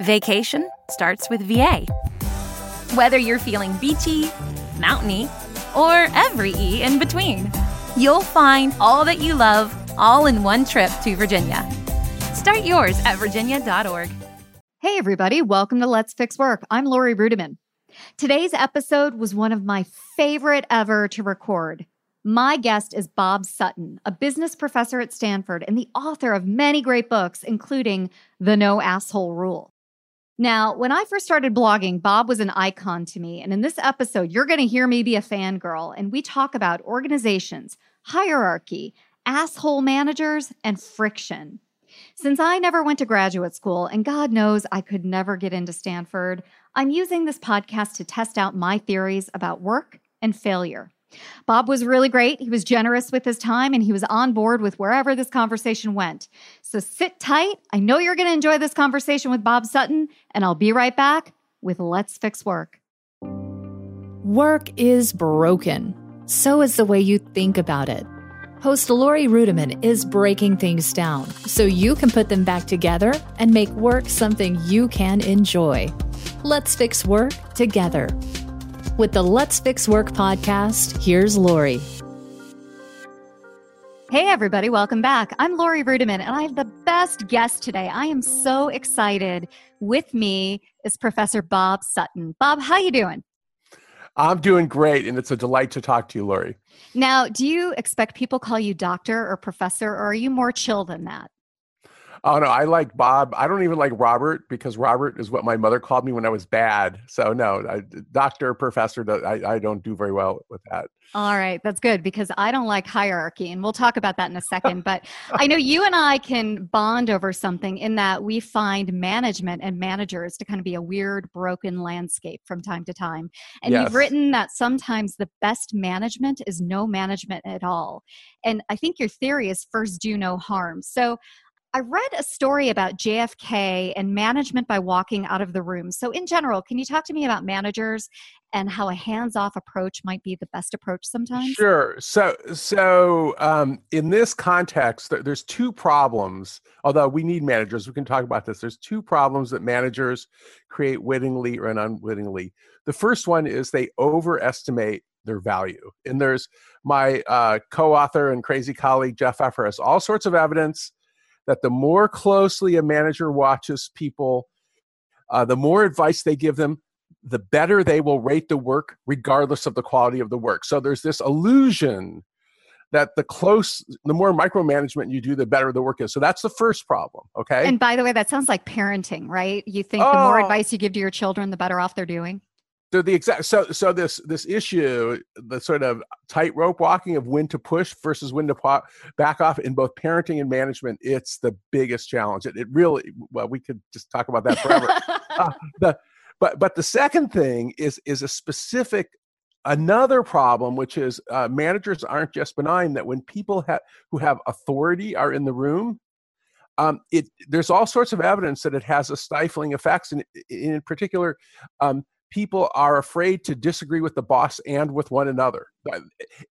Vacation starts with VA. Whether you're feeling beachy, mountainy, or every E in between, you'll find all that you love all in one trip to Virginia. Start yours at virginia.org. Hey, everybody, welcome to Let's Fix Work. I'm Laurie Ruettimann. Today's episode was one of my favorite ever to record. My guest is Bob Sutton, a business professor at Stanford and the author of many great books, including The No Asshole Rule. Now, when I first started blogging, Bob was an icon to me. And in this episode, you're going to hear me be a fangirl. And we talk about organizations, hierarchy, asshole managers, and friction. Since I never went to graduate school, and God knows I could never get into Stanford, I'm using this podcast to test out my theories about work and failure. Bob was really great. He was generous with his time and he was on board with wherever this conversation went. So sit tight. I know you're going to enjoy this conversation with Bob Sutton, and I'll be right back with Let's Fix Work. Work is broken. So is the way you think about it. Host Laurie Ruettimann is breaking things down so you can put them back together and make work something you can enjoy. Let's fix work together. With the Let's Fix Work podcast, here's Laurie. Hey, everybody, welcome back. I'm Laurie Ruettimann, and I have the best guest today. I am so excited. With me is Professor Bob Sutton. Bob, how you doing? I'm doing great, and it's a delight to talk to you, Laurie. Now, do you expect people call you doctor or professor, or are you more chill than that? Oh no, I like Bob. I don't even like Robert because Robert is what my mother called me when I was bad. So no, I, doctor, professor, I, I don't do very well with that. All right, that's good because I don't like hierarchy, and we'll talk about that in a second. But I know you and I can bond over something in that we find management and managers to kind of be a weird, broken landscape from time to time. And yes. you've written that sometimes the best management is no management at all. And I think your theory is first do no harm. So I read a story about JFK and management by walking out of the room. So, in general, can you talk to me about managers and how a hands-off approach might be the best approach sometimes? Sure. So, so um, in this context, there's two problems. Although we need managers, we can talk about this. There's two problems that managers create wittingly or unwittingly. The first one is they overestimate their value. And there's my uh, co-author and crazy colleague Jeff Pfeffer has all sorts of evidence that the more closely a manager watches people, uh, the more advice they give them, the better they will rate the work, regardless of the quality of the work. So there's this illusion that the close, the more micromanagement you do, the better the work is. So that's the first problem. Okay. And by the way, that sounds like parenting, right? You think oh, the more oh. advice you give to your children, the better off they're doing they're the exact so so this this issue the sort of tightrope walking of when to push versus when to pop, back off in both parenting and management it's the biggest challenge. It, it really well we could just talk about that forever. Uh, the, but but the second thing is is a specific another problem which is uh, managers aren't just benign that when people have who have authority are in the room um, it there's all sorts of evidence that it has a stifling effects and in particular um, people are afraid to disagree with the boss and with one another.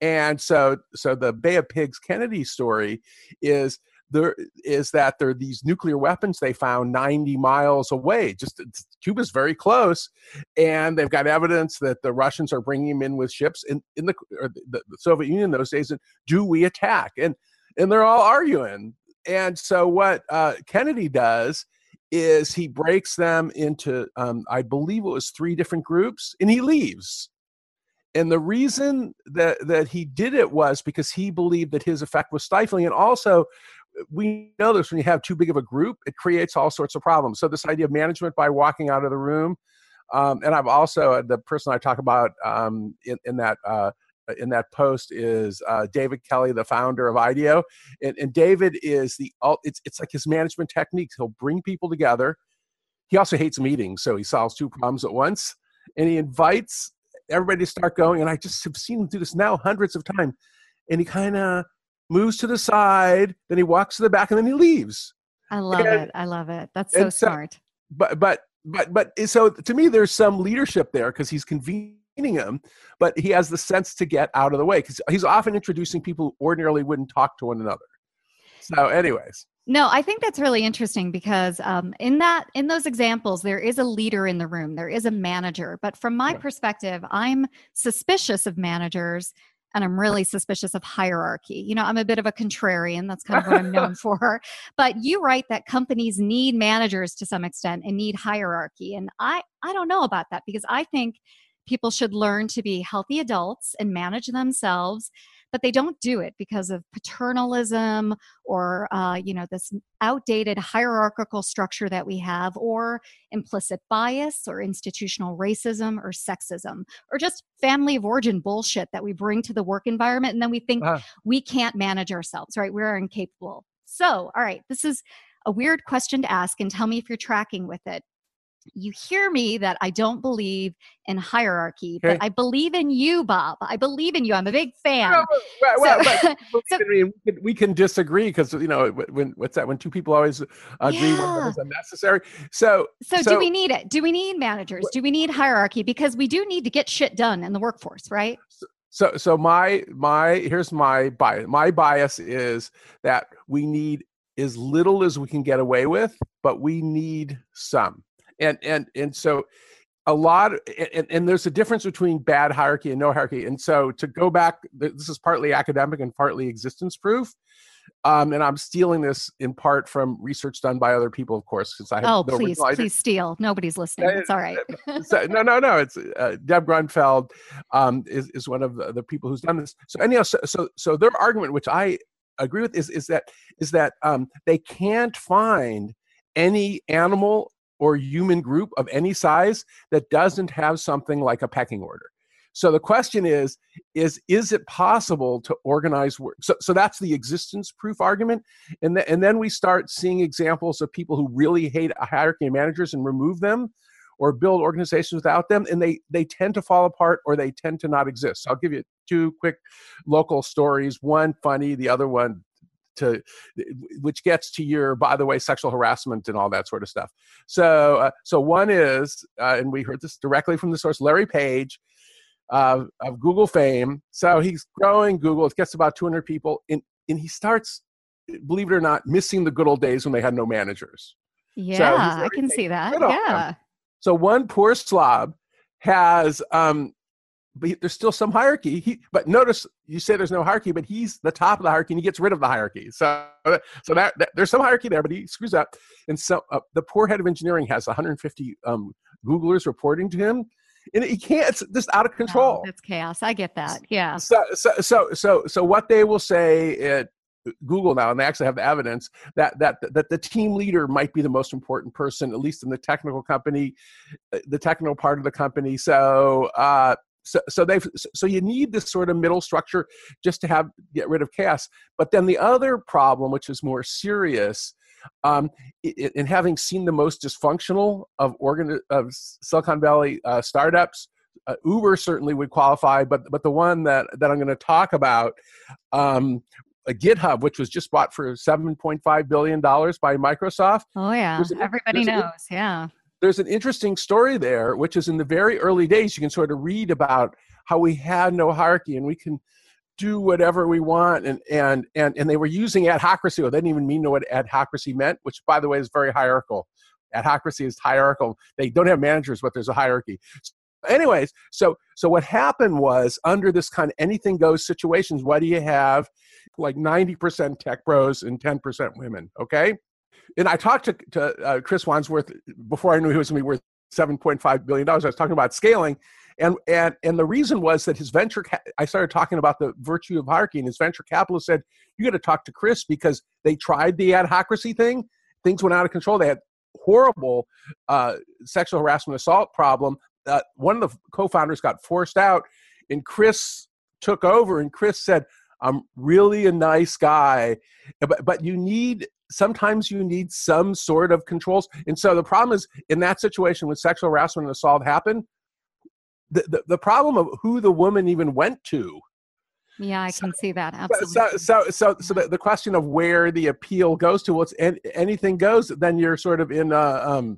And so so the bay of pigs kennedy story is there is that there are these nuclear weapons they found 90 miles away. Just cuba's very close and they've got evidence that the russians are bringing them in with ships in, in the, the, the soviet union those days and do we attack? And and they're all arguing. And so what uh, kennedy does is he breaks them into um, i believe it was three different groups and he leaves. And the reason that that he did it was because he believed that his effect was stifling and also we know this when you have too big of a group it creates all sorts of problems. So this idea of management by walking out of the room um, and i've also uh, the person i talk about um, in, in that uh, uh, in that post is uh, David Kelley, the founder of IDEO, and, and David is the it's it's like his management techniques. He'll bring people together. He also hates meetings, so he solves two problems at once, and he invites everybody to start going. And I just have seen him do this now hundreds of times, and he kind of moves to the side, then he walks to the back, and then he leaves. I love and, it. I love it. That's so, so smart. But but but but so to me, there's some leadership there because he's convenient him, but he has the sense to get out of the way because he's often introducing people who ordinarily wouldn't talk to one another. So, anyways. No, I think that's really interesting because um, in that in those examples, there is a leader in the room, there is a manager. But from my yeah. perspective, I'm suspicious of managers and I'm really suspicious of hierarchy. You know, I'm a bit of a contrarian. That's kind of what I'm known for. But you write that companies need managers to some extent and need hierarchy. And I I don't know about that because I think people should learn to be healthy adults and manage themselves but they don't do it because of paternalism or uh, you know this outdated hierarchical structure that we have or implicit bias or institutional racism or sexism or just family of origin bullshit that we bring to the work environment and then we think uh we can't manage ourselves right? We're incapable. So all right this is a weird question to ask and tell me if you're tracking with it you hear me that I don't believe in hierarchy, okay. but I believe in you, Bob. I believe in you. I'm a big fan. Oh, well, well, so, so, we, can, we, can, disagree because you know when what's that? When two people always agree, yeah. one is unnecessary. So, so, so, do we need it? Do we need managers? Do we need hierarchy? Because we do need to get shit done in the workforce, right? So, so my my here's my bias. My bias is that we need as little as we can get away with, but we need some and and and so a lot and, and, there's a difference between bad hierarchy and no hierarchy and so to go back this is partly academic and partly existence proof um, and i'm stealing this in part from research done by other people of course because i have oh no please please steal. Nobody's listening. It's all right. So, no no no it's uh, deb gruenfeld um, is, is one of the, the, people who's done this. So anyhow so, so so their argument which i agree with is is that is that um, they can't find any animal or human group of any size that doesn't have something like a pecking order. So the question is, is is it possible to organize work? So, so that's the existence proof argument, and th- and then we start seeing examples of people who really hate a hierarchy of managers and remove them, or build organizations without them, and they they tend to fall apart or they tend to not exist. So I'll give you two quick local stories. One funny, the other one to which gets to your by the way sexual harassment and all that sort of stuff. So uh, so one is uh, and we heard this directly from the source larry page uh, of google fame. So he's growing google. It gets about 200 people and, and he starts believe it or not missing the good old days when they had no managers. Yeah so i can see that. yeah. So one poor slob has um, but there's still some hierarchy. He, but notice you say there's no hierarchy, but he's the top of the hierarchy and he gets rid of the hierarchy. So, so that, that there's some hierarchy there, but he screws up. And so uh, the poor head of engineering has 150 um, Googlers reporting to him, and he can't. It's just out of control. Oh, that's chaos. I get that. Yeah. So, so, so, so, so what they will say at Google now, and they actually have the evidence that that that the team leader might be the most important person, at least in the technical company, uh, the technical part of the company. So. Uh, so, so they've so you need this sort of middle structure just to have get rid of chaos but then the other problem which is more serious um, in having seen the most dysfunctional of organ of silicon valley uh, startups uh, uber certainly would qualify but but the one that that i'm going to talk about um, GitHub, which was just bought for $7.5 billion by Microsoft. Oh, yeah. Everybody knows. yeah there's an interesting story there, which is in the very early days, you can sort of read about how we had no hierarchy and we can do whatever we want and and and, and they were using adhocracy. Or they didn't even mean know what adhocracy meant which by the way is very hierarchical. Adhocracy is hierarchical. They don't have managers but there's a hierarchy. Anyways so so what happened was under this kind of anything goes situations what do you have? Like 90% tech bros and 10% women okay and I talked to, to uh, Chris Wanstrath before I knew he was going to be worth $7.5 billion. I was talking about scaling. And, and, and the reason was that his venture, ca- I started talking about the virtue of hierarchy, and his venture capitalist said, You got to talk to Chris because they tried the adhocracy thing. Things went out of control. They had horrible uh, sexual harassment assault problem. Uh, one of the co founders got forced out, and Chris took over, and Chris said, I'm really a nice guy, but, but you need sometimes you need some sort of controls. And so the problem is in that situation when sexual harassment and assault happen, the, the, the problem of who the woman even went to. Yeah, I can so, see that. Absolutely. So, so, so, so the, the question of where the appeal goes to, what's well, anything goes, then you're sort of in, a, um,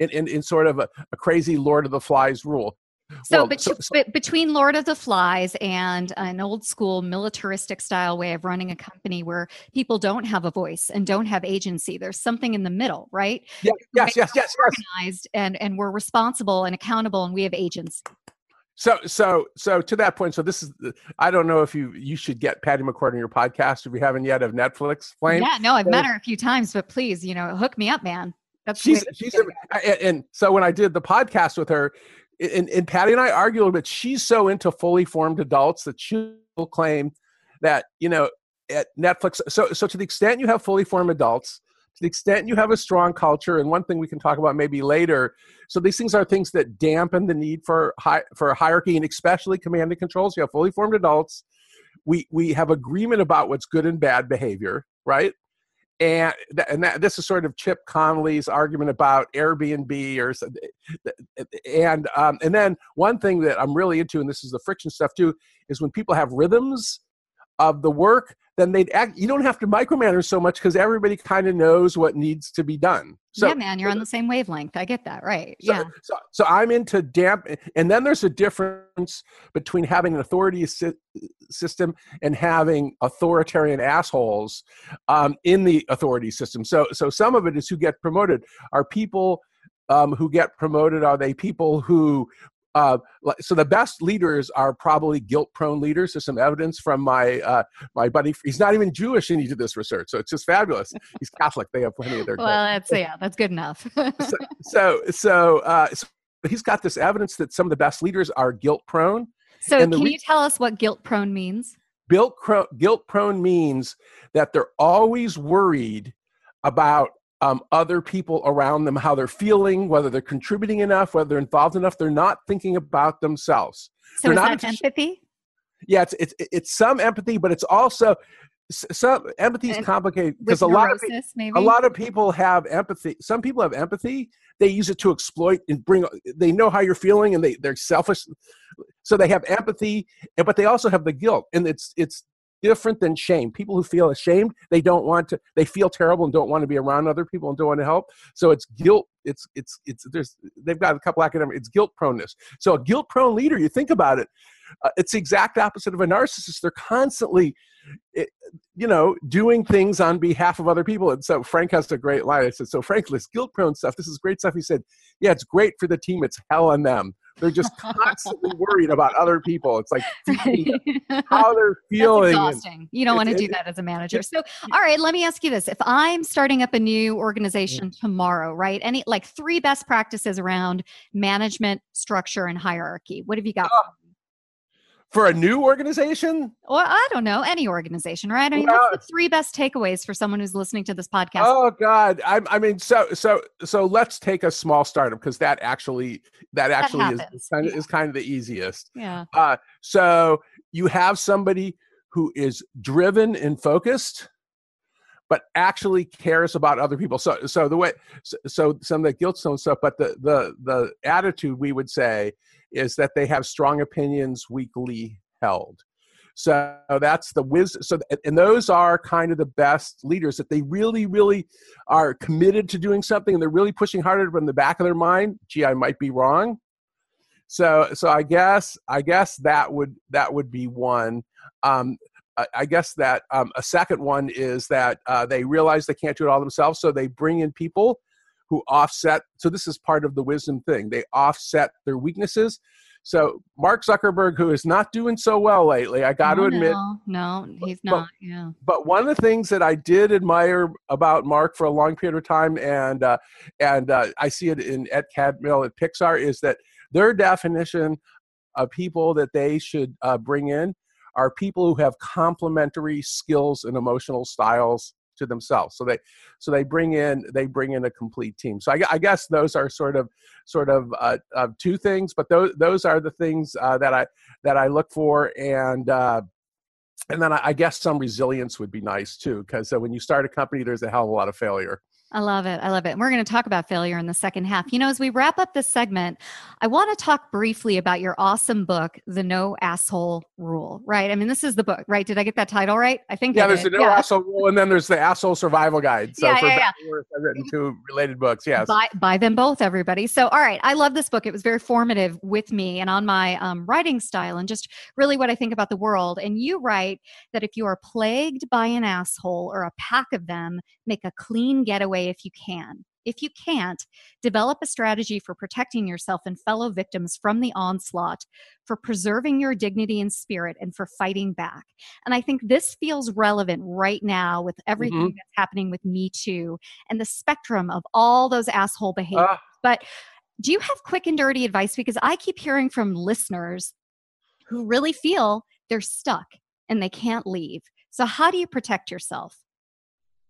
in, in, in sort of a, a crazy Lord of the Flies rule. So, well, bet- so, so, between Lord of the Flies and an old school militaristic style way of running a company where people don't have a voice and don't have agency, there's something in the middle, right? Yeah, yes, yes, yes, organized yes. and and we're responsible and accountable and we have agency. So, so, so to that point, so this is, I don't know if you you should get Patty McCord on your podcast if you haven't yet of Netflix. Flame. Yeah, no, I've met her a few times, but please, you know, hook me up, man. That's she's she's a, and so when I did the podcast with her, and, and Patty and I argue a little bit. She's so into fully formed adults that she'll claim that you know at Netflix. So so to the extent you have fully formed adults, to the extent you have a strong culture, and one thing we can talk about maybe later. So these things are things that dampen the need for high, for hierarchy and especially command and controls. You have fully formed adults. We we have agreement about what's good and bad behavior, right? And and that, this is sort of Chip Conley's argument about Airbnb or and um, and then one thing that I'm really into, and this is the friction stuff too, is when people have rhythms of the work then they'd act you don't have to micromanage so much because everybody kind of knows what needs to be done. So, yeah man you're on the same wavelength. I get that right so, yeah. so, so i'm into damp and then there's a difference between having an authority si- system and having authoritarian assholes um, in the authority system. So so some of it is who get promoted. Are people um, who get promoted are they people who uh, so the best leaders are probably guilt-prone leaders. There's some evidence from my uh, my buddy. He's not even Jewish, and he did this research, so it's just fabulous. He's Catholic. They have plenty of their. well, that's yeah, that's good enough. so so so, uh, so, he's got this evidence that some of the best leaders are guilt-prone. So can re- you tell us what guilt-prone means? Guilt-prone means that they're always worried about um, other people around them, how they're feeling, whether they're contributing enough, whether they're involved enough. They're not thinking about themselves. So they're not empathy? Yeah, it's, it's it's some empathy, but it's also some empathy is complicated because a lot of maybe? a lot of people have empathy. Some people have empathy. They use it to exploit and bring. They know how you're feeling, and they they're selfish, so they have empathy, but they also have the guilt, and it's it's different than shame. People who feel ashamed, they don't want to, they feel terrible and don't want to be around other people and don't want to help. So it's guilt. It's, it's, it's, there's, they've got a couple academic, it's guilt proneness. So a guilt prone leader, you think about it, uh, it's the exact opposite of a narcissist. They're constantly, it, eh, you know, doing things on behalf of other people. And so Frank has a great line. I said, so Frank, this guilt prone stuff, this is great stuff. He said, yeah, it's great for the team. It's hell on them. They're just constantly worried about other people. It's like how they're feeling. That's exhausting. You don't want to do that as a manager. So, all right, let me ask you this: If I'm starting up a new organization mm. tomorrow, right? Any like three best practices around management, structure, and hierarchy. What have you got? Oh, for a new organization? Well, I don't know any organization, right? I mean, well, what's the three best takeaways for someone who's listening to this podcast? Oh God, I, I mean, so so so let's take a small startup because that actually that actually that is kind of yeah. is kind of the easiest. Yeah. Uh, so you have somebody who is driven and focused but actually cares about other people. So, so the way, so, so some of the guilt-prone stuff, but the the the attitude we would say is that they have strong opinions weakly held. So that's the wisdom. So, and those are kind of the best leaders that they really, really are committed to doing something, and they're really pushing harder from the back of their mind. Gee, I might be wrong. So, so I guess, I guess that would that would be one. Um, I guess that um, a second one is that uh, they realize they can't do it all themselves, so they bring in people who offset. So this is part of the wisdom thing. They offset their weaknesses. So Mark Zuckerberg, who is not doing so well lately, I got to admit, no, no, he's not. Yeah. But one of the things that I did admire about Mark for a long period of time, and uh, and uh, I see it in Ed Catmull at Pixar, is that their definition of people that they should uh, bring in are people who have complementary skills and emotional styles to themselves. So they so they bring in they bring in a complete team. So I, I guess those are sort of sort of uh, uh, two things, but those those are the things uh, that I that I look for and. Uh, and then I, guess some resilience would be nice too, because uh, when you start a company, there's a hell of a lot of failure. I love it. I love it. And we're going to talk about failure in the second half. You know, as we wrap up this segment, I want to talk briefly about your awesome book, The No Asshole Rule, right? I mean, this is the book, right? Did I get that title right? I think Yeah, I there's did. the No Asshole Rule, and then there's the Asshole Survival Guide. So Yeah, for yeah, or worse, I've written two related books. Yes. Buy, buy them both, everybody. So, all right, I love this book. It was very formative with me and on my um, writing style and just really what I think about the world. And you write that if you are plagued by an asshole or a pack of them, make a clean getaway if you can. If you can't, develop a strategy for protecting yourself and fellow victims from the onslaught, for preserving your dignity and spirit, and for fighting back. And I think this feels relevant right now with everything Mhm. that's happening with Me Too and the spectrum of all those asshole behaviors. Ah, But do you have quick and dirty advice? Because I keep hearing from listeners who really feel they're stuck and they can't leave. So, how do you protect yourself?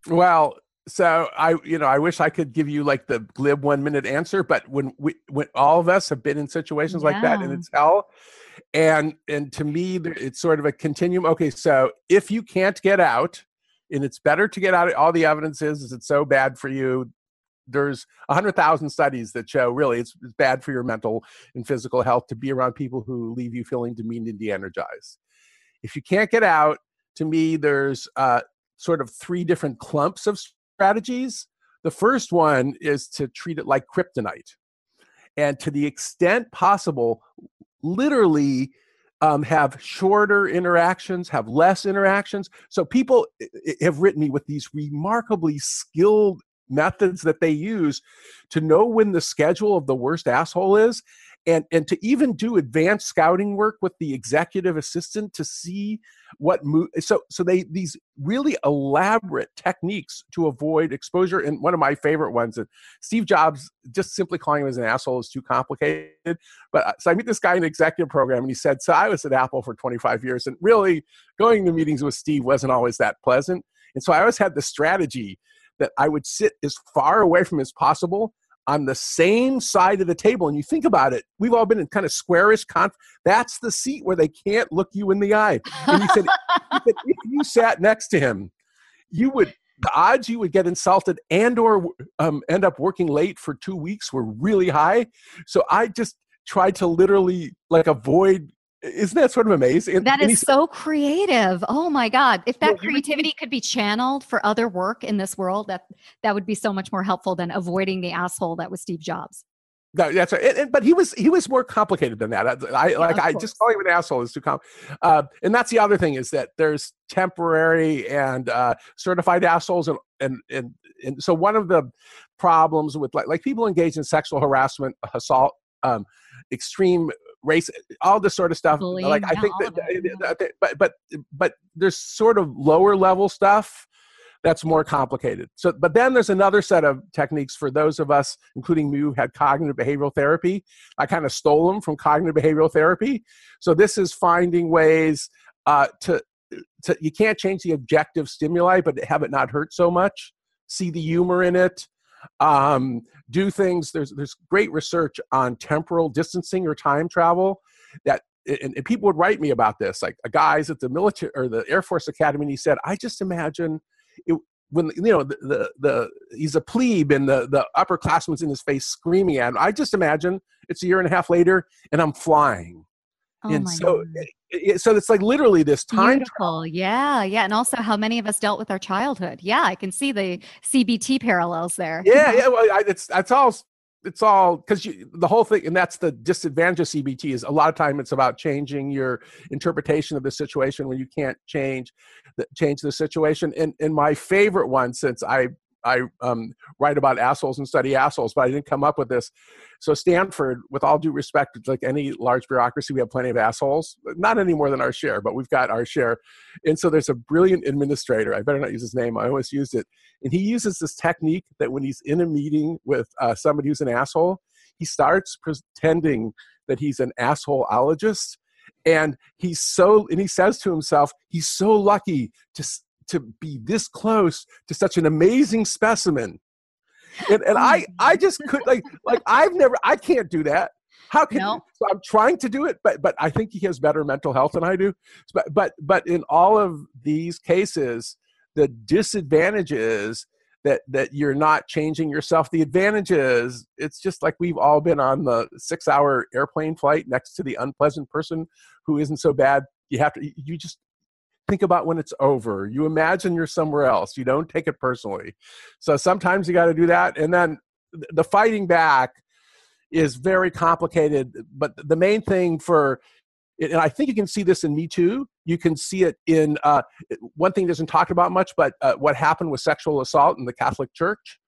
well, so I, you know, I wish I could give you like the glib one minute answer, but when we, when all of us have been in situations like that, and it's hell, and and to me, it's sort of a continuum. Okay, so if you can't get out, and it's better to get out, all the evidence is is it's so bad for you. There's a hundred thousand studies that show really it's, it's bad for your mental and physical health to be around people who leave you feeling demeaned and de-energized. If you can't get out, to me, there's uh, sort of three different clumps of strategies. The first one is to treat it like kryptonite. And to the extent possible, literally um, have shorter interactions, have less interactions. So people have written me with these remarkably skilled methods that they use to know when the schedule of the worst asshole is and and to even do advanced scouting work with the executive assistant to see what move so so they these really elaborate techniques to avoid exposure and one of my favorite ones that steve jobs just simply calling him as an asshole is too complicated but uh, so i meet this guy in the executive program and he said so i was at apple for 25 years and really going to meetings with steve wasn't always that pleasant and so i always had the strategy that i would sit as far away from as possible on the same side of the table. And you think about it, we've all been in kind of squarish conf. That's the seat where they can't look you in the eye. And he said, he said if you sat next to him, you would the odds you would get insulted and or um, end up working late for two weeks were really high. So I just tried to literally like avoid. Isn't that sort of amazing? That and is so creative. Oh my God. If that Well, creativity could be channeled for other work in this world, that that would be so much more helpful than avoiding the asshole that was Steve Jobs. No, that's right. And, and- but he was he was more complicated than that. I, I like I just calling him an asshole is too com. Uh, and that's the other thing is that there's temporary and uh, certified assholes, and, and and and so one of the problems with like like people engaged in sexual harassment, assault, um, extreme race, all this sort of stuff. Bullying, like I think that, of it, yeah. that- that- but but but there's sort of lower level stuff that's more complicated. So, but then there's another set of techniques for those of us, including me, who had cognitive behavioral therapy. I kind of stole them from cognitive behavioral therapy. So this is finding ways uh, to, to you can't change the objective stimuli, but have it not hurt so much. See the humor in it. Um, do things. There's there's great research on temporal distancing or time travel that and, and people would write me about this like a guy's at the military or the air force academy and he said i just imagine it, when you know the, the the he's a plebe and the the upperclassmen's in his face screaming at him i just imagine it's a year and a half later and i'm flying Oh and so it, it- eh, eh, so it's like literally this time Beautiful. Yeah. Yeah. And also how many of us dealt with our childhood. Yeah. I can see the CBT parallels there. yeah yeah well I, it's that's all it's all because the whole thing and that's the disadvantage of cbt is a lot of time it's about changing your interpretation of the situation when you can't change the change the situation and and my favorite one since i I um, write about assholes and study assholes, but I didn't come up with this. So Stanford, with all due respect, like any large bureaucracy, we have plenty of assholes. Not any more than our share, but we've got our share. And so there's a brilliant administrator. I better not use his name. I always used it. And he uses this technique that when he's in a meeting with uh, somebody who's an asshole, he starts pretending that he's an assholeologist. And he's so, and he says to himself, he's so lucky to to be this close to such an amazing specimen. And, and I, I just could like, like I've never, I can't do that. How can No. so I'm trying to do it, but but I think he has better mental health than I do. But but but in all of these cases, the disadvantage is that that you're not changing yourself the advantage is it's just like we've all been on the six hour airplane flight next to the unpleasant person who isn't so bad you have to you just think about when it's over you imagine you're somewhere else you don't take it personally so sometimes you got to do that and then the fighting back is very complicated but the main thing for and I think you can see this in Me Too. You can see it in uh, one thing doesn't talk about much, but uh, what happened with sexual assault in the Catholic Church.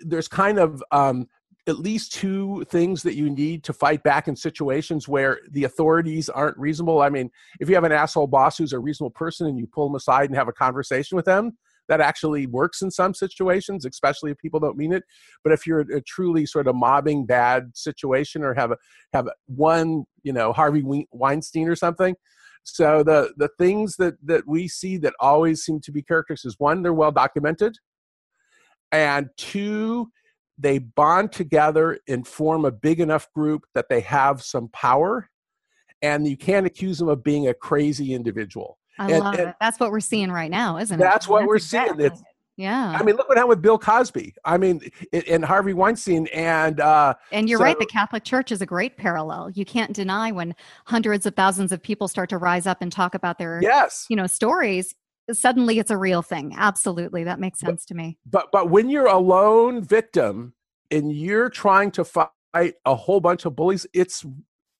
There's kind of um, at least two things that you need to fight back in situations where the authorities aren't reasonable. I mean, if you have an asshole boss who's a reasonable person and you pull them aside and have a conversation with them, that actually works in some situations, especially if people don't mean it. But if you're a truly sort of mobbing bad situation or have a have one, you know, Harvey Weinstein or something. So the the things that that we see that always seem to be characteristics is one, they're well documented, and two, they bond together and form a big enough group that they have some power, and you can't accuse them of being a crazy individual. I and, love and it. That's what we're seeing right now, isn't it? That's what that's we're exactly seeing. It's, yeah. I mean, look what happened with Bill Cosby. I mean, and Harvey Weinstein, and uh, and you're so, right. The Catholic Church is a great parallel. You can't deny when hundreds of thousands of people start to rise up and talk about their yes, you know, stories. Suddenly, it's a real thing. Absolutely, that makes sense but, to me. But but when you're a lone victim and you're trying to fight a whole bunch of bullies, it's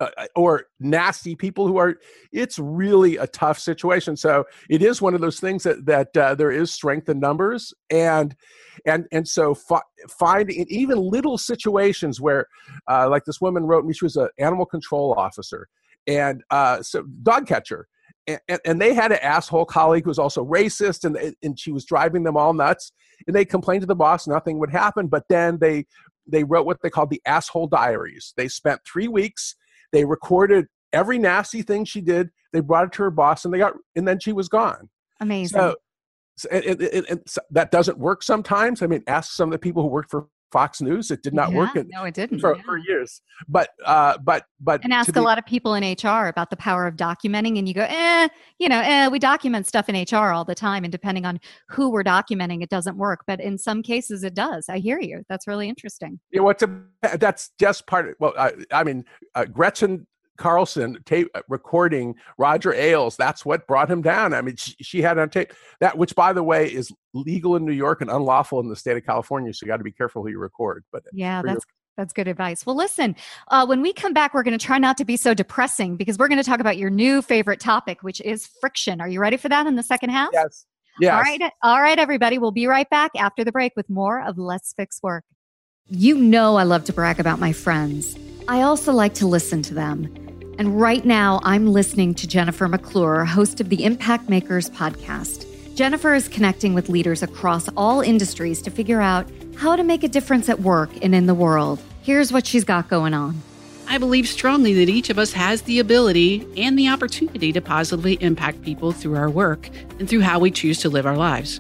uh, uh, or nasty people who are it's really a tough situation so it is one of those things that that uh, there is strength in numbers and and and so fi- finding even little situations where uh, like this woman wrote me she was an animal control officer and uh, so dog catcher and, and, they had an asshole colleague who was also racist and, and she was driving them all nuts and they complained to the boss nothing would happen but then they they wrote what they called the asshole diaries they spent three weeks they recorded every nasty thing she did. They brought it to her boss, and they got, and then she was gone. Amazing. So, and, and, and so that doesn't work sometimes. I mean, ask some of the people who worked for Fox News. It did not yeah, work. In, no, it didn't for, yeah. for years. But uh, but but and ask a lot of people in HR about the power of documenting, and you go, eh, you know, eh, we document stuff in HR all the time, and depending on who we're documenting, it doesn't work. But in some cases, it does. I hear you. That's really interesting. Yeah, what's a, that's just part of. Well, I, I mean, uh, Gretchen Carlson tape uh, recording Roger Ailes. That's what brought him down. I mean, she, she, had on tape that, which by the way is legal in New York and unlawful in the state of California. So you got to be careful who you record. But yeah, that's that's good advice. Well, listen, uh, when we come back, we're going to try not to be so depressing because we're going to talk about your new favorite topic, which is friction. Are you ready for that in the second half? Yes. Yes. All right. All right, everybody. We'll be right back after the break with more of Let's Fix Work. You know, I love to brag about my friends. I also like to listen to them. And right now, I'm listening to Jennifer McClure, host of the Impact Makers podcast. Jennifer is connecting with leaders across all industries to figure out how to make a difference at work and in the world. Here's what she's got going on. I believe strongly that each of us has the ability and the opportunity to positively impact people through our work and through how we choose to live our lives.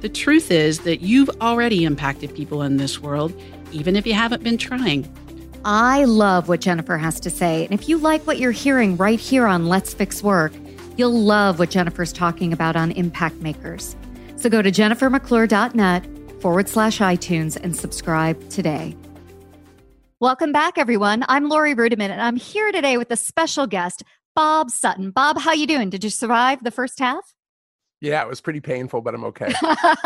The truth is that you've already impacted people in this world, even if you haven't been trying. I love what Jennifer has to say. And if you like what you're hearing right here on Let's Fix Work, you'll love what Jennifer's talking about on Impact Makers. So go to jennifermcclure.net forward slash iTunes and subscribe today. Welcome back, everyone. I'm Laurie Ruettimann, and I'm here today with a special guest, Bob Sutton. Bob, how you doing? Did you survive the first half? Yeah, it was pretty painful, but I'm okay.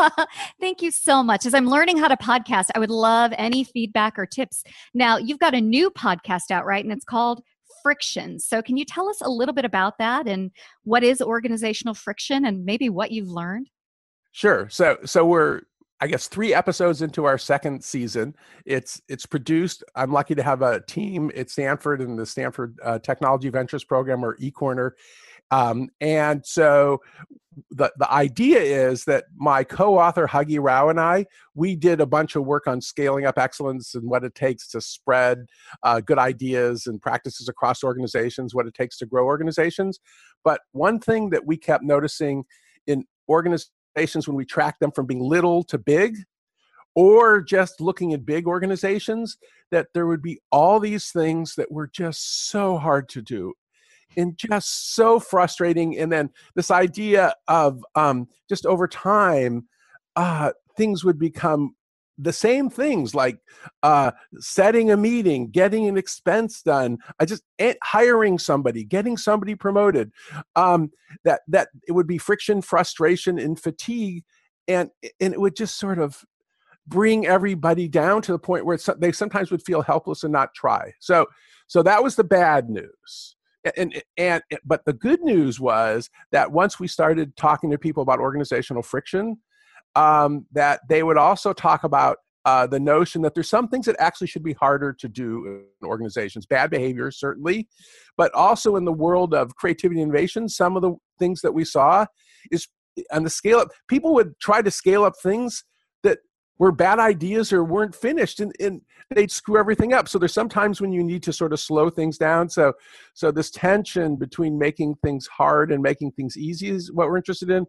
Thank you so much. As I'm learning how to podcast, I would love any feedback or tips. Now, you've got a new podcast out, right? And it's called Friction. So, can you tell us a little bit about that and what is organizational friction and maybe what you've learned? Sure. So, so we're I guess three episodes into our second season. It's it's produced. I'm lucky to have a team at Stanford in the Stanford uh, Technology Ventures Program or eCorner, um, and so the, the idea is that my co-author Huggy Rao and I, we did a bunch of work on scaling up excellence and what it takes to spread uh, good ideas and practices across organizations, what it takes to grow organizations. But one thing that we kept noticing in organizations when we track them from being little to big, or just looking at big organizations, that there would be all these things that were just so hard to do and just so frustrating. And then this idea of um, just over time, uh, things would become the same things like uh, setting a meeting, getting an expense done, I just eh, hiring somebody, getting somebody promoted. Um, that that it would be friction, frustration, and fatigue, and and it would just sort of bring everybody down to the point where they sometimes would feel helpless and not try. So so that was the bad news. And, and, but the good news was that once we started talking to people about organizational friction, um, that they would also talk about uh, the notion that there's some things that actually should be harder to do in organizations. Bad behavior, certainly, but also in the world of creativity and innovation, some of the things that we saw is on the scale up. People would try to scale up things that were bad ideas or weren't finished, and, and they'd screw everything up. So there's sometimes when you need to sort of slow things down. So, so this tension between making things hard and making things easy is what we're interested in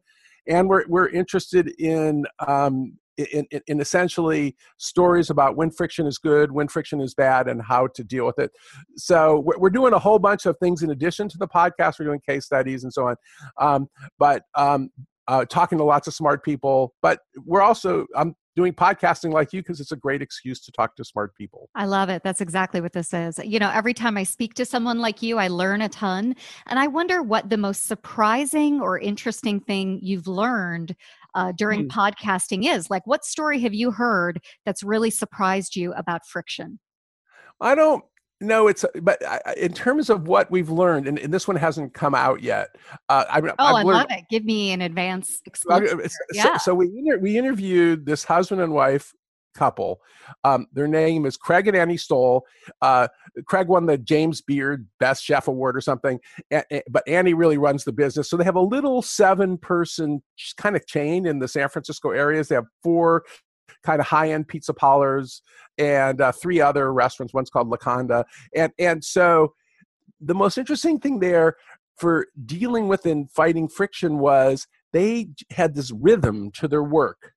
and we're we're interested in um, in, in, in, essentially stories about when friction is good, when friction is bad, and how to deal with it. So we're doing a whole bunch of things in addition to the podcast. We're doing case studies and so on, um, but um, uh, talking to lots of smart people. But we're also I'm doing podcasting like you because it's a great excuse to talk to smart people. I love it. That's exactly what this is. You know, every time I speak to someone like you, I learn a ton. And I wonder what the most surprising or interesting thing you've learned uh, during mm. podcasting is. Like, what story have you heard that's really surprised you about friction? I don't no, it's but in terms of what we've learned, and, and this one hasn't come out yet. Uh, I, oh, I've i love it! Give me an advance. So, yeah. so we inter- we interviewed this husband and wife couple. Um, their name is Craig and Annie Stoll. Uh, Craig won the James Beard Best Chef Award or something, a- a- but Annie really runs the business. So they have a little seven person kind of chain in the San Francisco areas. They have four kind of high end pizza parlors and uh, three other restaurants. One's called Locanda, and and so the most interesting thing there for dealing with and fighting friction was they had this rhythm to their work.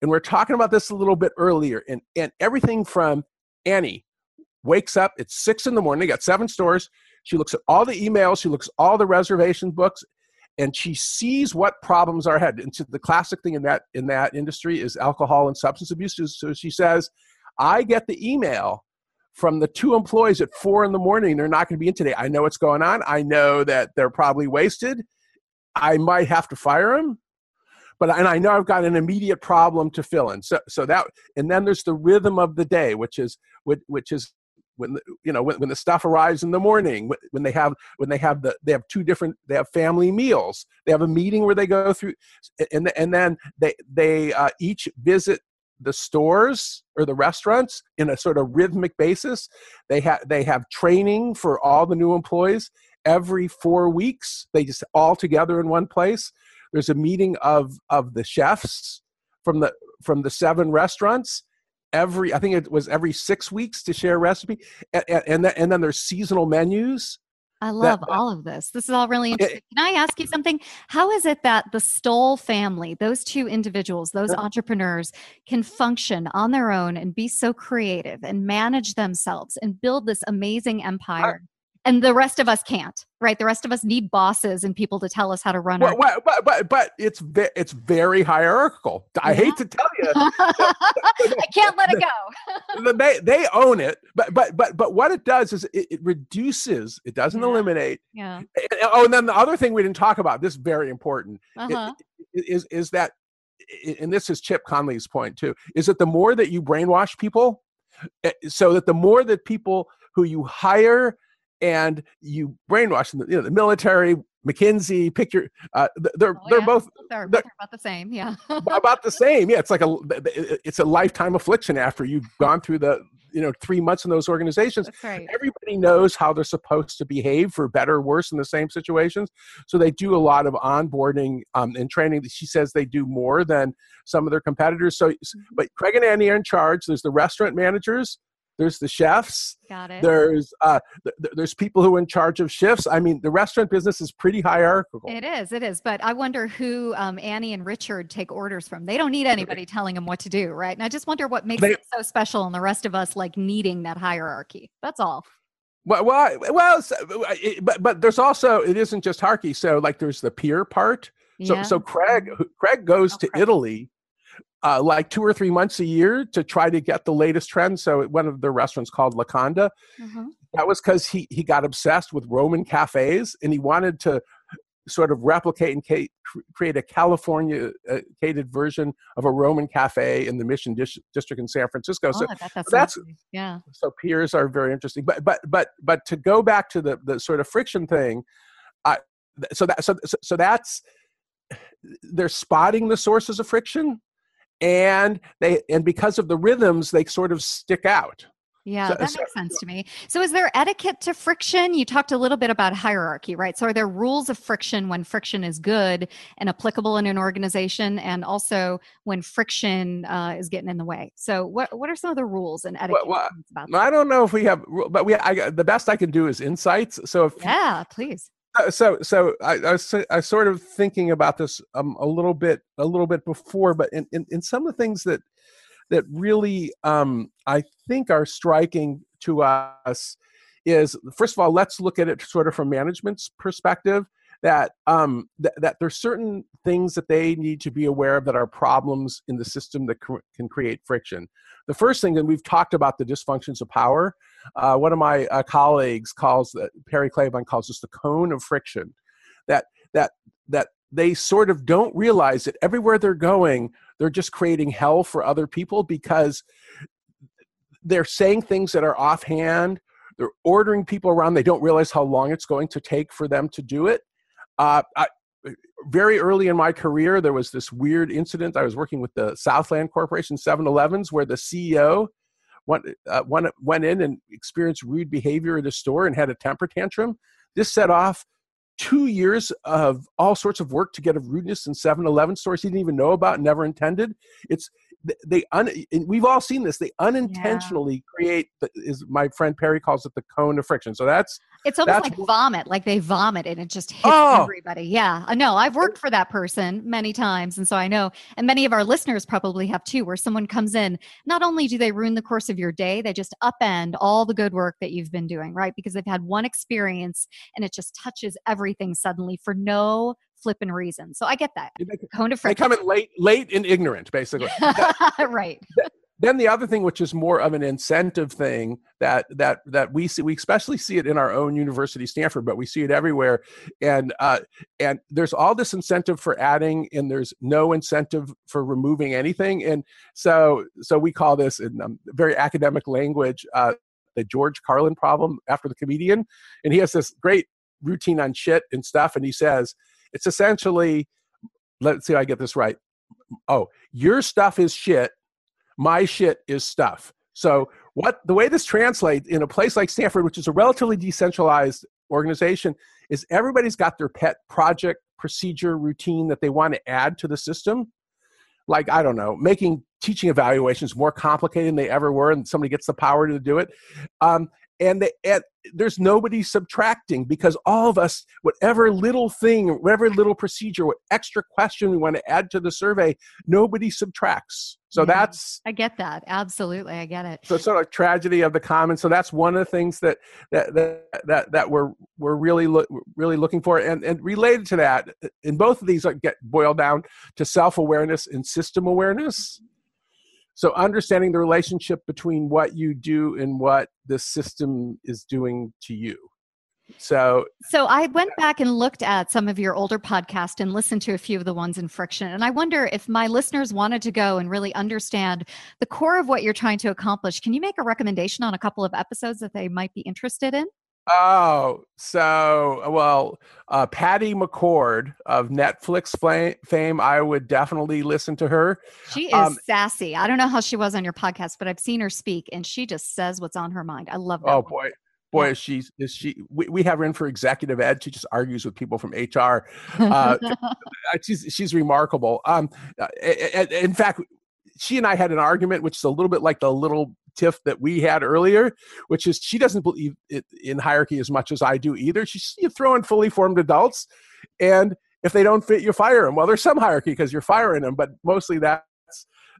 And we're talking about this a little bit earlier, and and everything from Annie wakes up at six in the morning. They got seven stores. She looks at all the emails. She looks all the reservation books and she sees what problems are ahead. And so the classic thing in that in that industry is alcohol and substance abuse. So she says, "I get the email from the two employees at four in the morning. They're not going to be in today. I know what's going on. I know that they're probably wasted. I might have to fire them." But and I know I've got an immediate problem to fill in. So so that and then there's the rhythm of the day, which is which is when the, you know when, when the stuff arrives in the morning when they have when they have the they have two different they have family meals they have a meeting where they go through and and then they they uh, each visit the stores or the restaurants in a sort of rhythmic basis. They have they have training for all the new employees. Every four weeks they just all together in one place. There's a meeting of of the chefs from the from the seven restaurants every i think it was every six weeks to share a recipe and, and, then, and then there's seasonal menus I love that, all of this. This is all really interesting. It, Can I ask you something? How is it that the Stoll family, those two individuals, those uh-huh. entrepreneurs, can function on their own and be so creative and manage themselves and build this amazing empire? And the rest of us can't right the rest of us need bosses and people to tell us how to run well, well, but, but but it's ve- it's very hierarchical i yeah. hate to tell you i can't let it go they they own it but but but but what it does is it, it reduces it doesn't yeah. eliminate yeah oh and then the other thing we didn't talk about this is very important uh-huh. is is that and this is chip conley's point too is that the more that you brainwash people eh, so that the more that people who you hire and you brainwash them. You know, the military, McKinsey, pick your. Uh, they're oh, they're yeah. both they're, they're, about the same. Yeah, about the same. Yeah, it's like a it's a lifetime affliction after you've gone through the you know three months in those organizations. Right. Everybody knows how they're supposed to behave for better or worse in the same situations. So they do a lot of onboarding um, and training. She says they do more than some of their competitors. So, mm-hmm. but Craig and Annie are in charge. There's the restaurant managers there's the chefs got it there's uh th- there's people who are in charge of shifts i mean the restaurant business is pretty hierarchical it is it is but i wonder who um, annie and richard take orders from they don't need anybody telling them what to do right and i just wonder what makes they, it so special and the rest of us like needing that hierarchy that's all well, well, well but but there's also it isn't just hierarchy. So like there's the peer part. So yeah. so Craig. Craig goes oh, to Craig. Italy uh, like two or three months a year to try to get the latest trends. So one of the restaurants called Locanda, mm-hmm. that was because he he got obsessed with Roman cafes and he wanted to sort of replicate and create a California-cated version of a Roman cafe in the Mission District in San Francisco. Oh, so that's, that's yeah. So peers are very interesting. But but but but to go back to the the sort of friction thing, I so that so so that's they're spotting the sources of friction and they and because of the rhythms they sort of stick out yeah, so, that so, makes sense to me. So, is there etiquette to friction? You talked a little bit about hierarchy, right? So, are there rules of friction when friction is good and applicable in an organization, and also when friction uh, is getting in the way? So, what what are some of the rules and etiquette well, well, about? I don't know if we have, but we I, the best I can do is insights. So, if yeah, please. Uh, so so I, I, was I was sort of thinking about this um, a little bit a little bit before, but in, in, in some of the things that that really um, I think are striking to us is first of all let's look at it sort of from management's perspective that um, th- that there's certain things that they need to be aware of that are problems in the system that cr- can create friction. The first thing, and we've talked about the dysfunctions of power. Uh, one of my uh, colleagues calls that Perry Klebahn calls this the cone of friction. That that that they sort of don't realize that everywhere they're going, they're just creating hell for other people because they're saying things that are offhand. They're ordering people around. They don't realize how long it's going to take for them to do it. Uh, I, very early in my career, there was this weird incident. I was working with the Southland Corporation 7 Elevens where the CEO went, uh, went, went in and experienced rude behavior at a store and had a temper tantrum. This set off two years of all sorts of work to get a rudeness in 7-Eleven stores he didn't even know about, never intended. It's they un, we've all seen this. They unintentionally yeah. create the, is my friend Perry calls it the cone of friction. So that's it's almost like vomit, like they vomit and it just hits oh. everybody. Yeah, uh, I know. I've worked for that person many times, and so I know. And many of our listeners probably have too, where someone comes in. Not only do they ruin the course of your day, they just upend all the good work that you've been doing, right? Because they've had one experience and it just touches everything suddenly for no flipping reason. So I get that. They, Cone of. They come in late, late and ignorant, basically. right then the other thing which is more of an incentive thing that that that we see we especially see it in our own university stanford but we see it everywhere and uh, and there's all this incentive for adding and there's no incentive for removing anything and so so we call this in um, very academic language uh, the george carlin problem after the comedian and he has this great routine on shit and stuff and he says it's essentially let's see if i get this right oh your stuff is shit my shit is stuff. So what the way this translates in a place like Stanford, which is a relatively decentralized organization, is everybody's got their pet project, procedure, routine that they want to add to the system. Like, I don't know, making teaching evaluations more complicated than they ever were, and somebody gets the power to do it. Um, and, they, and there's nobody subtracting because all of us, whatever little thing, whatever little procedure, what extra question we want to add to the survey, nobody subtracts. So yeah, that's I get that absolutely, I get it. So it's sort of tragedy of the commons. So that's one of the things that that that that, that we're we're really lo- really looking for, and and related to that, in both of these like get boiled down to self awareness and system awareness. So understanding the relationship between what you do and what the system is doing to you. So So I went back and looked at some of your older podcasts and listened to a few of the ones in friction and I wonder if my listeners wanted to go and really understand the core of what you're trying to accomplish. Can you make a recommendation on a couple of episodes that they might be interested in? Oh, so well, uh, Patty McCord of Netflix fame. I would definitely listen to her. She is um, sassy. I don't know how she was on your podcast, but I've seen her speak, and she just says what's on her mind. I love that. Oh one. boy, boy, is she is she? We, we have her in for executive ed. She just argues with people from HR. Uh, she's she's remarkable. Um, uh, in fact, she and I had an argument, which is a little bit like the little tiff that we had earlier, which is she doesn't believe in hierarchy as much as I do either. She's you throw in fully formed adults, and if they don't fit, you fire them. Well, there's some hierarchy because you're firing them, but mostly that's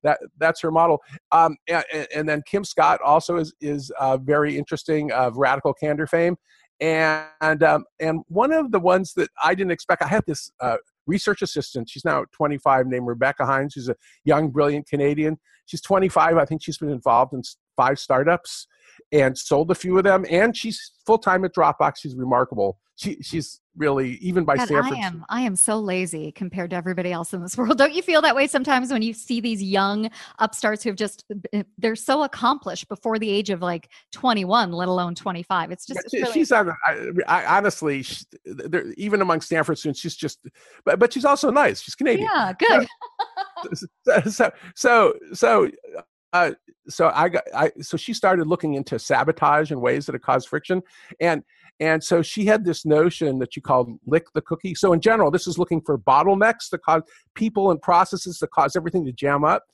that that's her model. Um, and, and, then Kim Scott also is is uh, very interesting of radical candor fame. And um, and one of the ones that I didn't expect, I had this uh, research assistant. She's now 25, named Rebecca Hines. She's a young, brilliant Canadian. She's 25. I think she's been involved in five startups and sold a few of them. And she's full time at Dropbox. She's remarkable. She, she's really even by God, Stanford. I am I am so lazy compared to everybody else in this world. Don't you feel that way sometimes when you see these young upstarts who've just eh, they're so accomplished before the age of like 21, let alone 25. It's just yeah, it's really- she's on. I, I honestly, she, even among Stanford students, she's just. But but she's also nice. She's Canadian. yeah, good. so so so so, uh, so I got I so she started looking into sabotage and ways that it caused friction, and and so she had this notion that she called lick the cookie. So in general, this is looking for bottlenecks that cause people and processes that cause everything to jam up.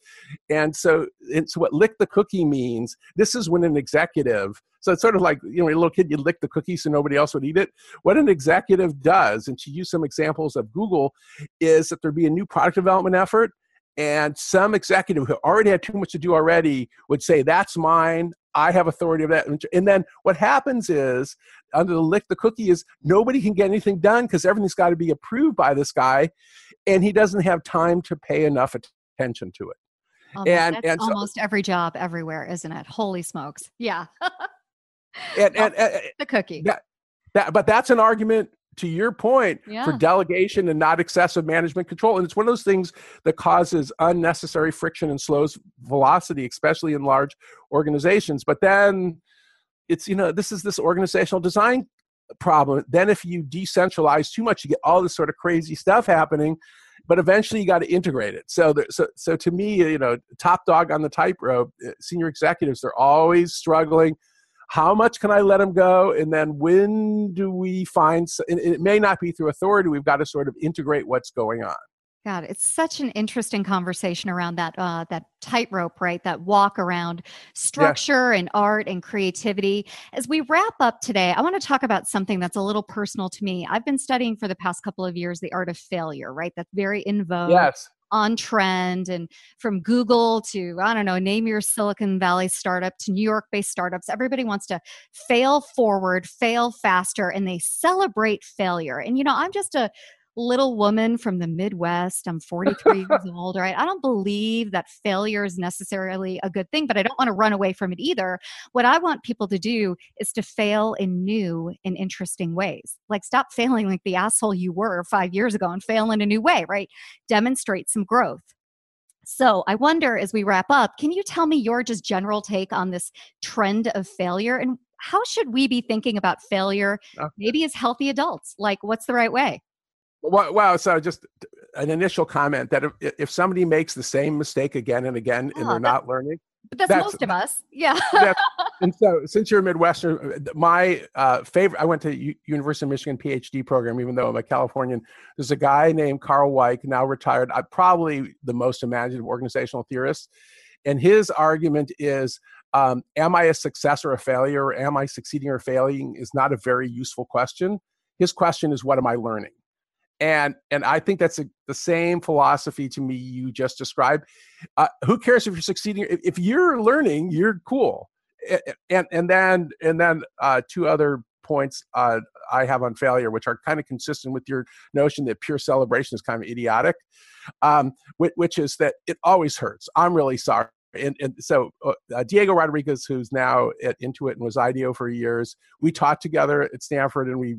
And so it's what lick the cookie means. This is when an executive so it's sort of like, you know, a little kid, you lick the cookie so nobody else would eat it. What an executive does, and she used some examples of Google, is that there'd be a new product development effort and some executive who already had too much to do already would say that's mine i have authority of that and then what happens is under the lick the cookie is nobody can get anything done because everything's got to be approved by this guy and he doesn't have time to pay enough attention to it Almost, and- that's and so- almost every job everywhere, isn't it? Holy smokes. Yeah. and, oh, and, and the cookie. Yeah. that but that's an argument to your point Yeah. for delegation and not excessive management control and it's one of those things that causes unnecessary friction and slows velocity especially in large organizations. But then it's you know this is this organizational design problem. Then if you decentralize too much you get all this sort of crazy stuff happening but eventually you got to integrate it. So there, so so to me you know top dog on the tightrope uh, senior executives they're always struggling how much can I let them go? And then when do we find, it may not be through authority, we've got to sort of integrate what's going on. God, it's such an interesting conversation around that uh, that tightrope, right? That walk around structure and art and creativity. As we wrap up today, I want to talk about something that's a little personal to me. I've been studying for the past couple of years the art of failure, right? That's very in vogue, Yes. On trend, and from Google to I don't know, name your Silicon Valley startup to New York-based startups. Everybody wants to fail forward, fail faster, and they celebrate failure. And you know, I'm just a little woman from the Midwest. I'm 43 years old, right? I don't believe that failure is necessarily a good thing, but I don't want to run away from it either. What I want people to do is to fail in new and interesting ways. Like stop failing like the asshole you were five years ago and fail in a new way, right? Demonstrate some growth. So I wonder as we wrap up, can you tell me your just general take on this trend of failure and how should we be thinking about failure maybe as healthy adults? Like what's the right way? Wow. wow, So just an initial comment that if, if somebody makes the same mistake again and again and Oh, they're not learning, But that's, That's- most of us. Yeah. and so since you're a Midwestern, my uh, favorite, I went to U- University of Michigan PhD program, even though I'm a Californian. There's a guy named Carl Weick, now retired, uh, probably the most imaginative organizational theorist. And his argument is, um, am I a success or a failure? Or am I succeeding or failing is not a very useful question. His question is, what am I learning? And and I think that's a, the same philosophy to me you just described. Uh, who cares if you're succeeding? If, if you're learning, you're cool and and then and then uh, two other points uh, I have on failure, which are kind of consistent with your notion that pure celebration is kind of idiotic, um, which, which is that it always hurts. I'm really sorry. And, and so uh, uh, Diego Rodriguez, who's now at Intuit and was IDEO for years, we taught together at Stanford, and we,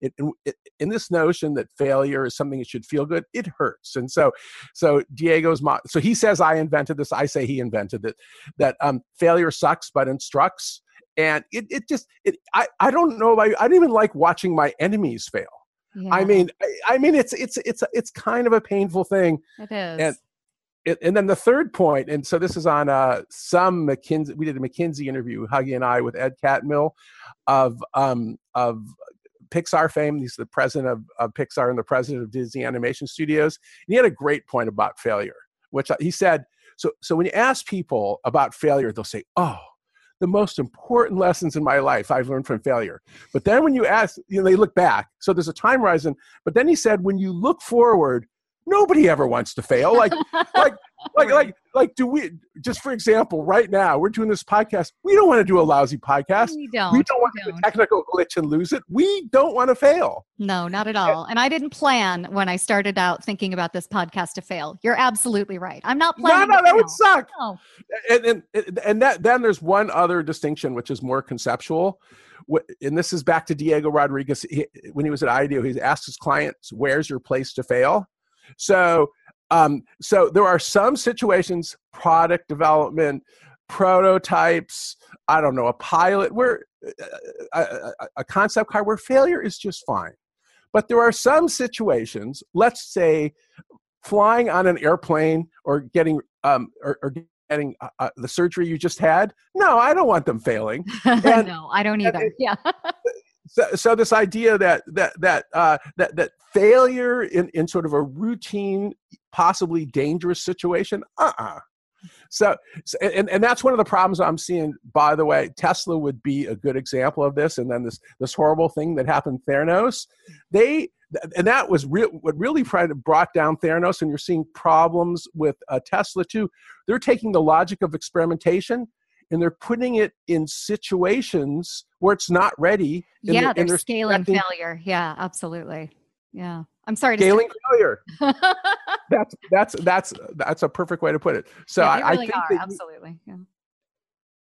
it, it, in this notion that failure is something that should feel good, it hurts. And so, so Diego's mo- so he says I invented this. I say he invented it. That um, failure sucks but instructs, and it, it just it I, I don't know I, I don't even like watching my enemies fail. I mean I, I mean it's it's it's it's kind of a painful thing. it is. and- and then the third point, and so this is on uh, some McKinsey. We did a McKinsey interview, Huggy and I, with Ed Catmull, of um, of Pixar fame. He's the president of, of Pixar and the president of Disney Animation Studios. And he had a great point about failure, which he said. So so when you ask people about failure, they'll say, "Oh." The most important lessons in my life I've learned from failure. But then when you ask, you know, they look back. So there's a time horizon. But then he said, when you look forward, nobody ever wants to fail. Like like like like like do we just for example right now we're doing this podcast we don't want to do a lousy podcast We don't. we don't want to have a technical glitch and lose it we don't want to fail No, not at all. And I didn't plan when I started out thinking about this podcast to fail. You're absolutely right. I'm not planning. no to that would suck No. and, and and that then there's one other distinction which is more conceptual and this is back to diego rodriguez he, when he was at ideo he asked his clients where's your place to fail so um, so there are some situations product development prototypes i don't know a pilot where a, a, a concept car where failure is just fine but there are some situations let's say flying on an airplane or getting um, or, or getting uh, uh, the surgery you just had no i don't want them failing And- no, I don't either. it- yeah. so, so this idea that that that uh, that that failure in, in sort of a routine, possibly dangerous situation, uh-uh. So, so and, and that's one of the problems I'm seeing. By the way, Tesla would be a good example of this. And then this this horrible thing that happened Theranos, they and that was. What really brought down Theranos, and you're seeing problems with uh, Tesla too. They're taking the logic of experimentation and they're putting it in situations where it's not ready. and yeah, and they're scaling expecting failure. Yeah, absolutely. Yeah. I'm sorry to Scaling failure. That's that's that's that's a perfect way to put it. So yeah, I, they I think are. Absolutely. Yeah.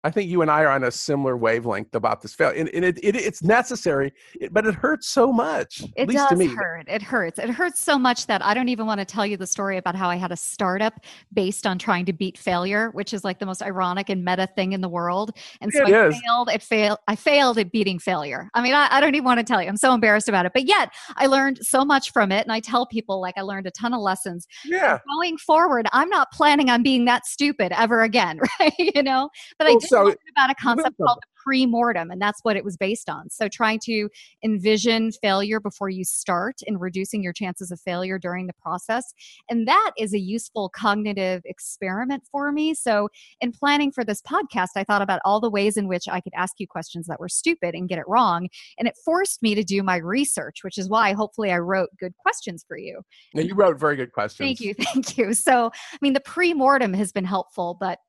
I think you and I are on a similar wavelength about this failure, and, and it, it, it's necessary, but it hurts so much. It at least does to me. hurt. It hurts. It hurts so much that I don't even want to tell you the story about how I had a startup based on trying to beat failure, which is like the most ironic and meta thing in the world. And so It I is. failed. It failed. I failed at beating failure. I mean, I, I don't even want to tell you. I'm so embarrassed about it. But yet, I learned so much from it, and I tell people like I learned a ton of lessons. Yeah. Going forward, I'm not planning on being that stupid ever again, right? you know. But I Well, did so- about a concept called the pre-mortem, and that's what it was based on. So trying to envision failure before you start and reducing your chances of failure during the process. And that is a useful cognitive experiment for me. So, in planning for this podcast, I thought about all the ways in which I could ask you questions that were stupid and get it wrong. And it forced me to do my research, which is why hopefully I wrote good questions for you. Now, you wrote very good questions. Thank you. Thank you. So, I mean, the pre mortem has been helpful, but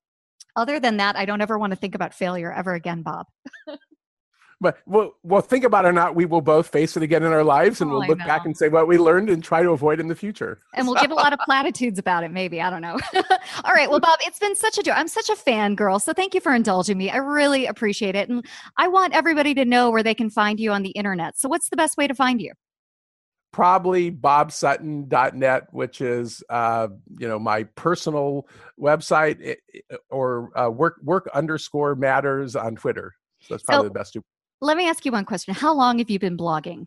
other than that, I don't ever want to think about failure ever again, Bob. But well, well, think about it or not, we will both face it again in our lives, and Oh, we'll look back and say what we learned and try to avoid in the future. and we'll give a lot of platitudes about it maybe i don't know all right well bob it's been such a joy i'm such a fan girl so thank you for indulging me i really appreciate it and i want everybody to know where they can find you on the internet so what's the best way to find you probably bobsutton.net which is uh, you know my personal website i- i- or uh, work work underscore matters on twitter. So that's probably So- the best two. let me ask you one question. How long have you been blogging?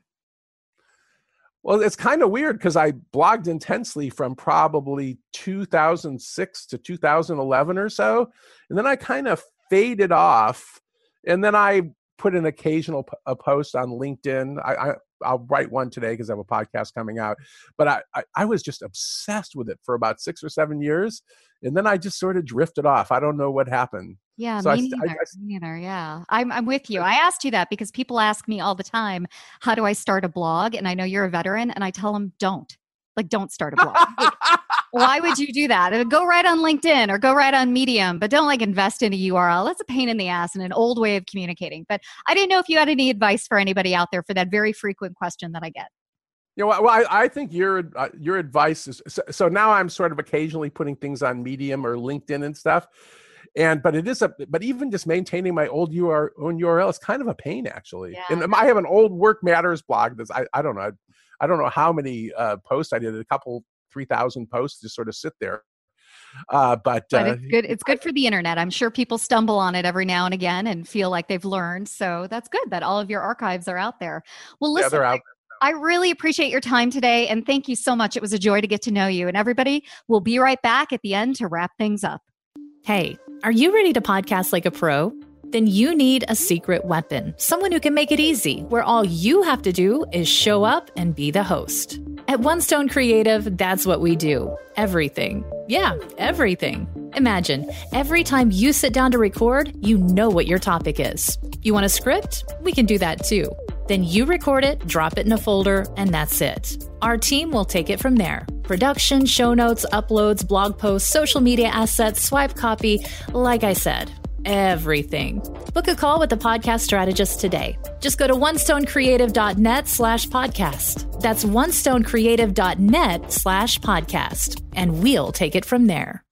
Well it's kind of weird because i blogged intensely from probably 2006 to 2011 or so and then i kind of faded off and then i put an occasional p- a post on linkedin. I I'll write one today because I have a podcast coming out. But I, I, I was just obsessed with it for about six or seven years. And then I just sort of drifted off. I don't know what happened. yeah So I me I- neither I- me neither yeah I'm, I'm with you i asked you that because people ask me all the time how do i start a blog and i know you're a veteran and i tell them don't like don't start a blog why would you do that? Uh, Go right on LinkedIn or go right on Medium, but don't like invest in a URL. That's a pain in the ass and an old way of communicating. But I didn't know if you had any advice for anybody out there for that very frequent question that I get. You know, well, I, I think your uh, your advice is so, so. Now I'm sort of occasionally putting things on Medium or LinkedIn and stuff, and but it is a but even just maintaining my old UR, own URL is kind of a pain actually. Yeah. And I have an old Work Matters blog that's I, I don't know I don't know how many uh, posts I did a couple three thousand posts just sort of sit there. Uh, but But uh, it's good. It's good for the internet. I'm sure people stumble on it every now and again and feel like they've learned. So that's good that all of your archives are out there. Well, yeah, listen, they're. I really appreciate your time today and thank you so much. It was a joy to get to know you. And everybody, we'll be right back at the end to wrap things up. Hey, are you ready to podcast like a pro? Then you need a secret weapon, someone who can make it easy, where all you have to do is show up and be the host. At One Stone Creative, that's what we do. Everything. Yeah, everything. Imagine every time you sit down to record, you know what your topic is. You want a script? We can do that too. Then you record it, drop it in a folder, and that's it. Our team will take it from there. Production, show notes, uploads, blog posts, social media assets, swipe copy. Like I said, everything. Book a call with the podcast strategist today. Just go to onestonecreative.net slash podcast. That's onestonecreative.net slash podcast. And we'll take it from there.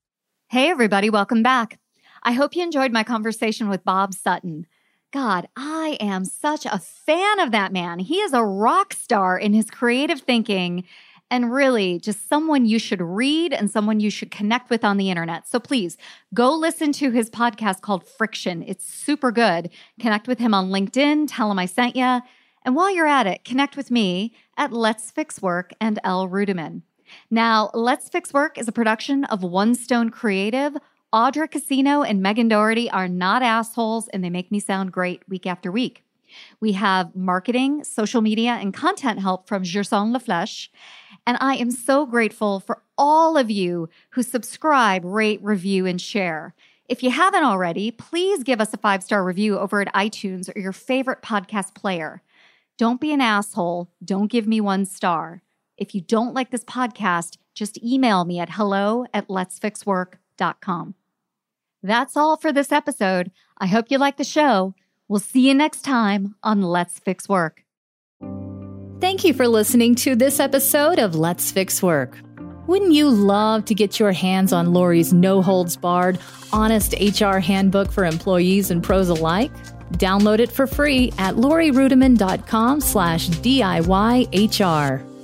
Hey, everybody, welcome back. I hope you enjoyed my conversation with Bob Sutton. God, I am such a fan of that man. He is a rock star in his creative thinking and really just someone you should read and someone you should connect with on the internet. So please go listen to his podcast called Friction. It's super good. Connect with him on LinkedIn, tell him I sent you. And while you're at it, connect with me at Let's Fix Work and Elle Ruettimann. Now, Let's Fix Work is a production of One Stone Creative. Audra Casino and Megan Doherty are not assholes, and they make me sound great week after week. We have marketing, social media, and content help from Gerson Lafleche. And I am so grateful for all of you who subscribe, rate, review, and share. If you haven't already, please give us a five star review over at iTunes or your favorite podcast player. Don't be an asshole. Don't give me one star. If you don't like this podcast, just email me at hello at letsfixwork.com. That's all for this episode. I hope you like the show. We'll see you next time on Let's Fix Work. Thank you for listening to this episode of Let's Fix Work. Wouldn't you love to get your hands on Laurie's no holds barred, honest HR handbook for employees and pros alike? Download it for free at laurieruettimann.com slash DIYHR.